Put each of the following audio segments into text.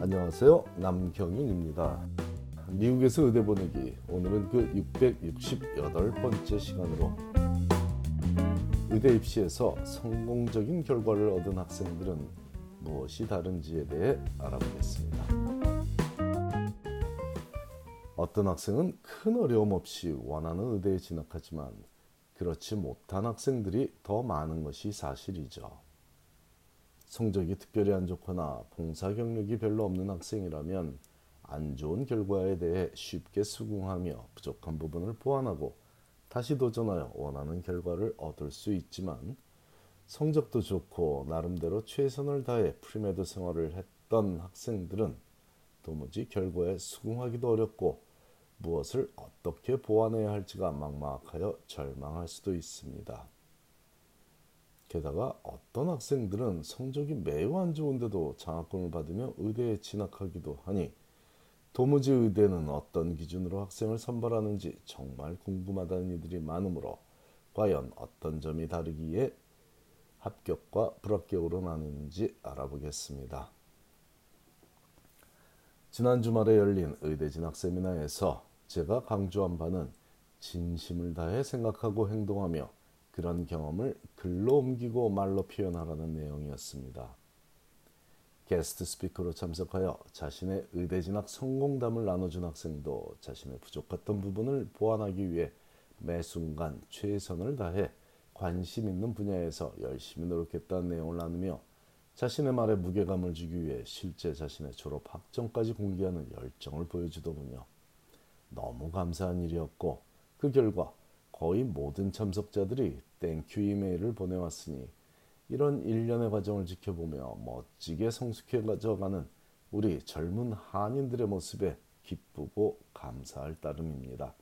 안녕하세요. 남경윤입니다. 미국에서 의대 보내기 오늘은 그 668번째 시간으로 의대 입시에서 성공적인 결과를 얻은 학생들은 무엇이 다른지에 대해 알아보겠습니다. 어떤 학생은 큰 어려움 없이 원하는 의대에 진학하지만 그렇지 못한 학생들이 더 많은 것이 사실이죠. 성적이 특별히 안 좋거나 봉사 경력이 별로 없는 학생이라면 안 좋은 결과에 대해 쉽게 수긍하며 부족한 부분을 보완하고 다시 도전하여 원하는 결과를 얻을 수 있지만 성적도 좋고 나름대로 최선을 다해 pre-med 생활을 했던 학생들은 도무지 결과에 수긍하기도 어렵고 무엇을 어떻게 보완해야 할지가 막막하여 절망할 수도 있습니다. 게다가 어떤 학생들은 성적이 매우 안 좋은데도 장학금을 받으며 의대에 진학하기도 하니 도무지 의대는 어떤 기준으로 학생을 선발하는지 정말 궁금하다는 이들이 많으므로 과연 어떤 점이 다르기에 합격과 불합격으로 나뉘는지 알아보겠습니다. 지난 주말에 열린 의대 진학 세미나에서 제가 강조한 바는 진심을 다해 생각하고 행동하며 그런 경험을 글로 옮기고 말로 표현하라는 내용이었습니다. 게스트 스피커로 참석하여 자신의 의대 진학 성공담을 나눠준 학생도 자신의 부족했던 부분을 보완하기 위해 매 순간 최선을 다해 관심 있는 분야에서 열심히 노력했다는 내용을 나누며 자신의 말에 무게감을 주기 위해 실제 자신의 졸업 학점까지 공개하는 열정을 보여주더군요. 너무 감사한 일이었고 그 결과 거의 모든 참석자들이 thank you 이메일을 보내왔으니 이런 일련의 과정을 지켜보며 멋지게 성숙해져 가는 우리 젊은 한인들의 모습에 기쁘고 감사할 따름입니다.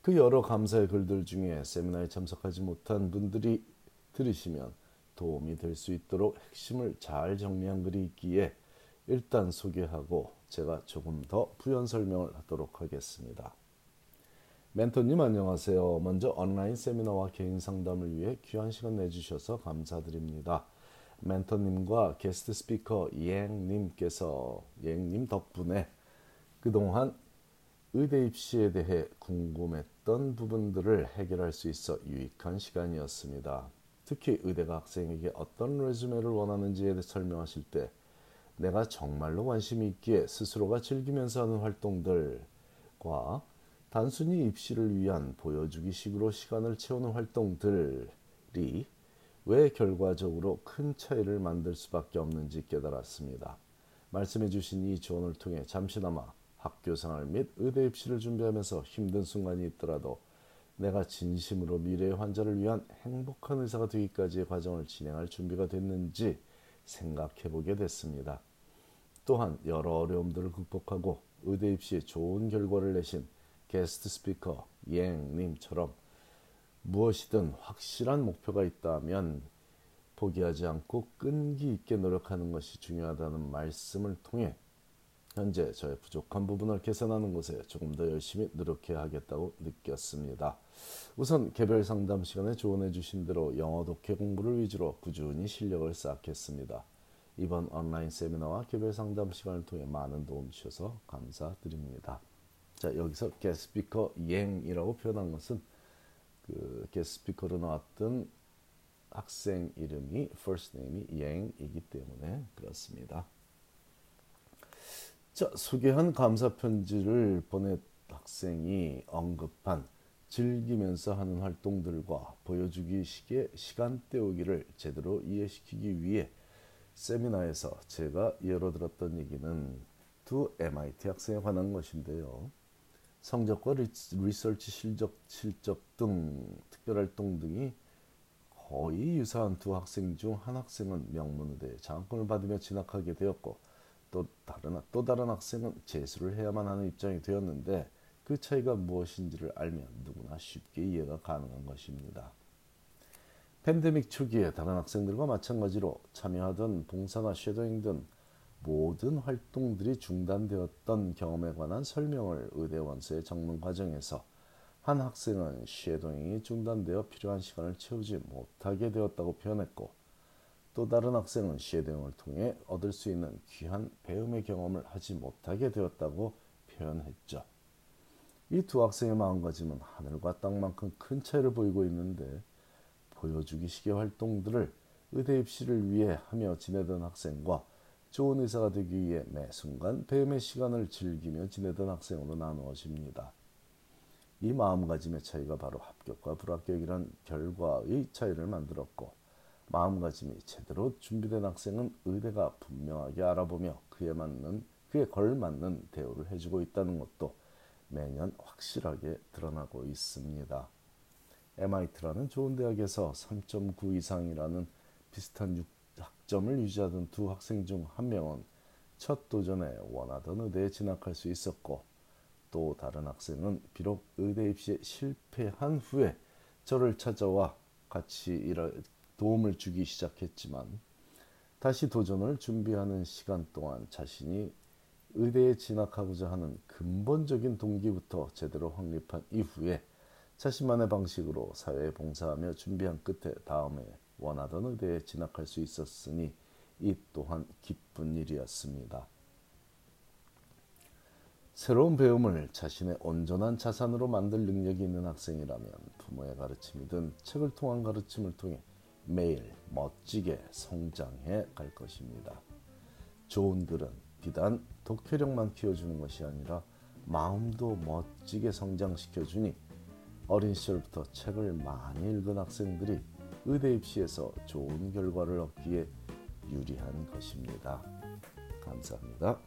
그 여러 감사의 글들 중에 세미나에 참석하지 못한 분들이 들으시면 도움이 될 수 있도록 핵심을 잘 정리한 글이 있기에 일단 소개하고 제가 조금 더 부연 설명을 하도록 하겠습니다. 멘토님 안녕하세요. 먼저 온라인 세미나와 개인 상담을 위해 귀한 시간 내주셔서 감사드립니다. 멘토님과 게스트 스피커 예행님께서 예행님 덕분에 그동안 의대 입시에 대해 궁금했던 부분들을 해결할 수 있어 유익한 시간이었습니다. 특히 의대가 학생에게 어떤 레주메를 원하는지에 대해 설명하실 때 내가 정말로 관심이 있기에 스스로가 즐기면서 하는 활동들과 단순히 입시를 위한 보여주기식으로 시간을 채우는 활동들이 왜 결과적으로 큰 차이를 만들 수밖에 없는지 깨달았습니다. 말씀해 주신 이 조언을 통해 잠시나마 학교 생활 및 의대 입시를 준비하면서 힘든 순간이 있더라도 내가 진심으로 미래의 환자를 위한 행복한 의사가 되기까지의 과정을 진행할 준비가 됐는지 생각해 보게 됐습니다. 또한 여러 어려움들을 극복하고 의대 입시에 좋은 결과를 내신 게스트 스피커 예행님처럼 무엇이든 확실한 목표가 있다면 포기하지 않고 끈기 있게 노력하는 것이 중요하다는 말씀을 통해 현재 저의 부족한 부분을 개선하는 것에 조금 더 열심히 노력해야 하겠다고 느꼈습니다. 우선 개별 상담 시간에 조언해 주신 대로 영어 독해 공부를 위주로 꾸준히 실력을 쌓겠습니다. 이번 온라인 세미나와 개별 상담 시간을 통해 많은 도움 주셔서 감사드립니다. 자 여기서 게스피커 이행이라고 표현한 것은 그 게스피커로 나왔던 학생 이름이 first name이 이행이기 때문에 그렇습니다. 자 소개한 감사 편지를 보낸 학생이 언급한 즐기면서 하는 활동들과 보여주기식의 시간 때우기를 제대로 이해시키기 위해 세미나에서 제가 예로 들었던 얘기는 두 MIT 학생에 관한 것인데요. 성적과 리서치 실적, 실적 등 특별활동 등이 거의 유사한 두 학생 중 한 학생은 명문의대 장학금을 받으며 진학하게 되었고 또 다른 또 다른 학생은 재수를 해야만 하는 입장이 되었는데 그 차이가 무엇인지를 알면 누구나 쉽게 이해가 가능한 것입니다. 팬데믹 초기에 다른 학생들과 마찬가지로 참여하던 봉사나 shadowing 등 모든 활동들이 중단되었던 경험에 관한 설명을 의대 원서에 적는 과정에서 한 학생은 shadowing이 중단되어 필요한 시간을 채우지 못하게 되었다고 표현했고 또 다른 학생은 shadowing을 통해 얻을 수 있는 귀한 배움의 경험을 하지 못하게 되었다고 표현했죠. 이 두 학생의 마음가짐은 하늘과 땅만큼 큰 차이를 보이고 있는데 보여주기식의 활동들을 의대 입시를 위해 하며 지내던 학생과 좋은 의사가 되기 위해 매 순간 배움의 시간을 즐기며 지내던 학생으로 나누어집니다. 이 마음가짐의 차이가 바로 합격과 불합격이란 결과의 차이를 만들었고 마음가짐이 제대로 준비된 학생은 의대가 분명하게 알아보며 그에 맞는 그에 걸맞는 대우를 해주고 있다는 것도 매년 확실하게 드러나고 있습니다. MIT라는 좋은 대학에서 3.9 이상이라는 비슷한 학점을 유지하던 두 학생 중 한 명은 첫 도전에 원하던 의대에 진학할 수 있었고 또 다른 학생은 비록 의대 입시에 실패한 후에 저를 찾아와 같이 도움을 주기 시작했지만 다시 도전을 준비하는 시간 동안 자신이 의대에 진학하고자 하는 근본적인 동기부터 제대로 확립한 이후에 자신만의 방식으로 사회에 봉사하며 준비한 끝에 다음에 원하던 의대에 진학할 수 있었으니 이 또한 기쁜 일이었습니다. 새로운 배움을 자신의 온전한 자산으로 만들 능력이 있는 학생이라면 부모의 가르침이든 책을 통한 가르침을 통해 매일 멋지게 성장해 갈 것입니다. 좋은 글은 비단 독해력만 키워주는 것이 아니라 마음도 멋지게 성장시켜 주니 어린 시절부터 책을 많이 읽은 학생들이 의대 입시에서 좋은 결과를 얻기에 유리한 것입니다. 감사합니다.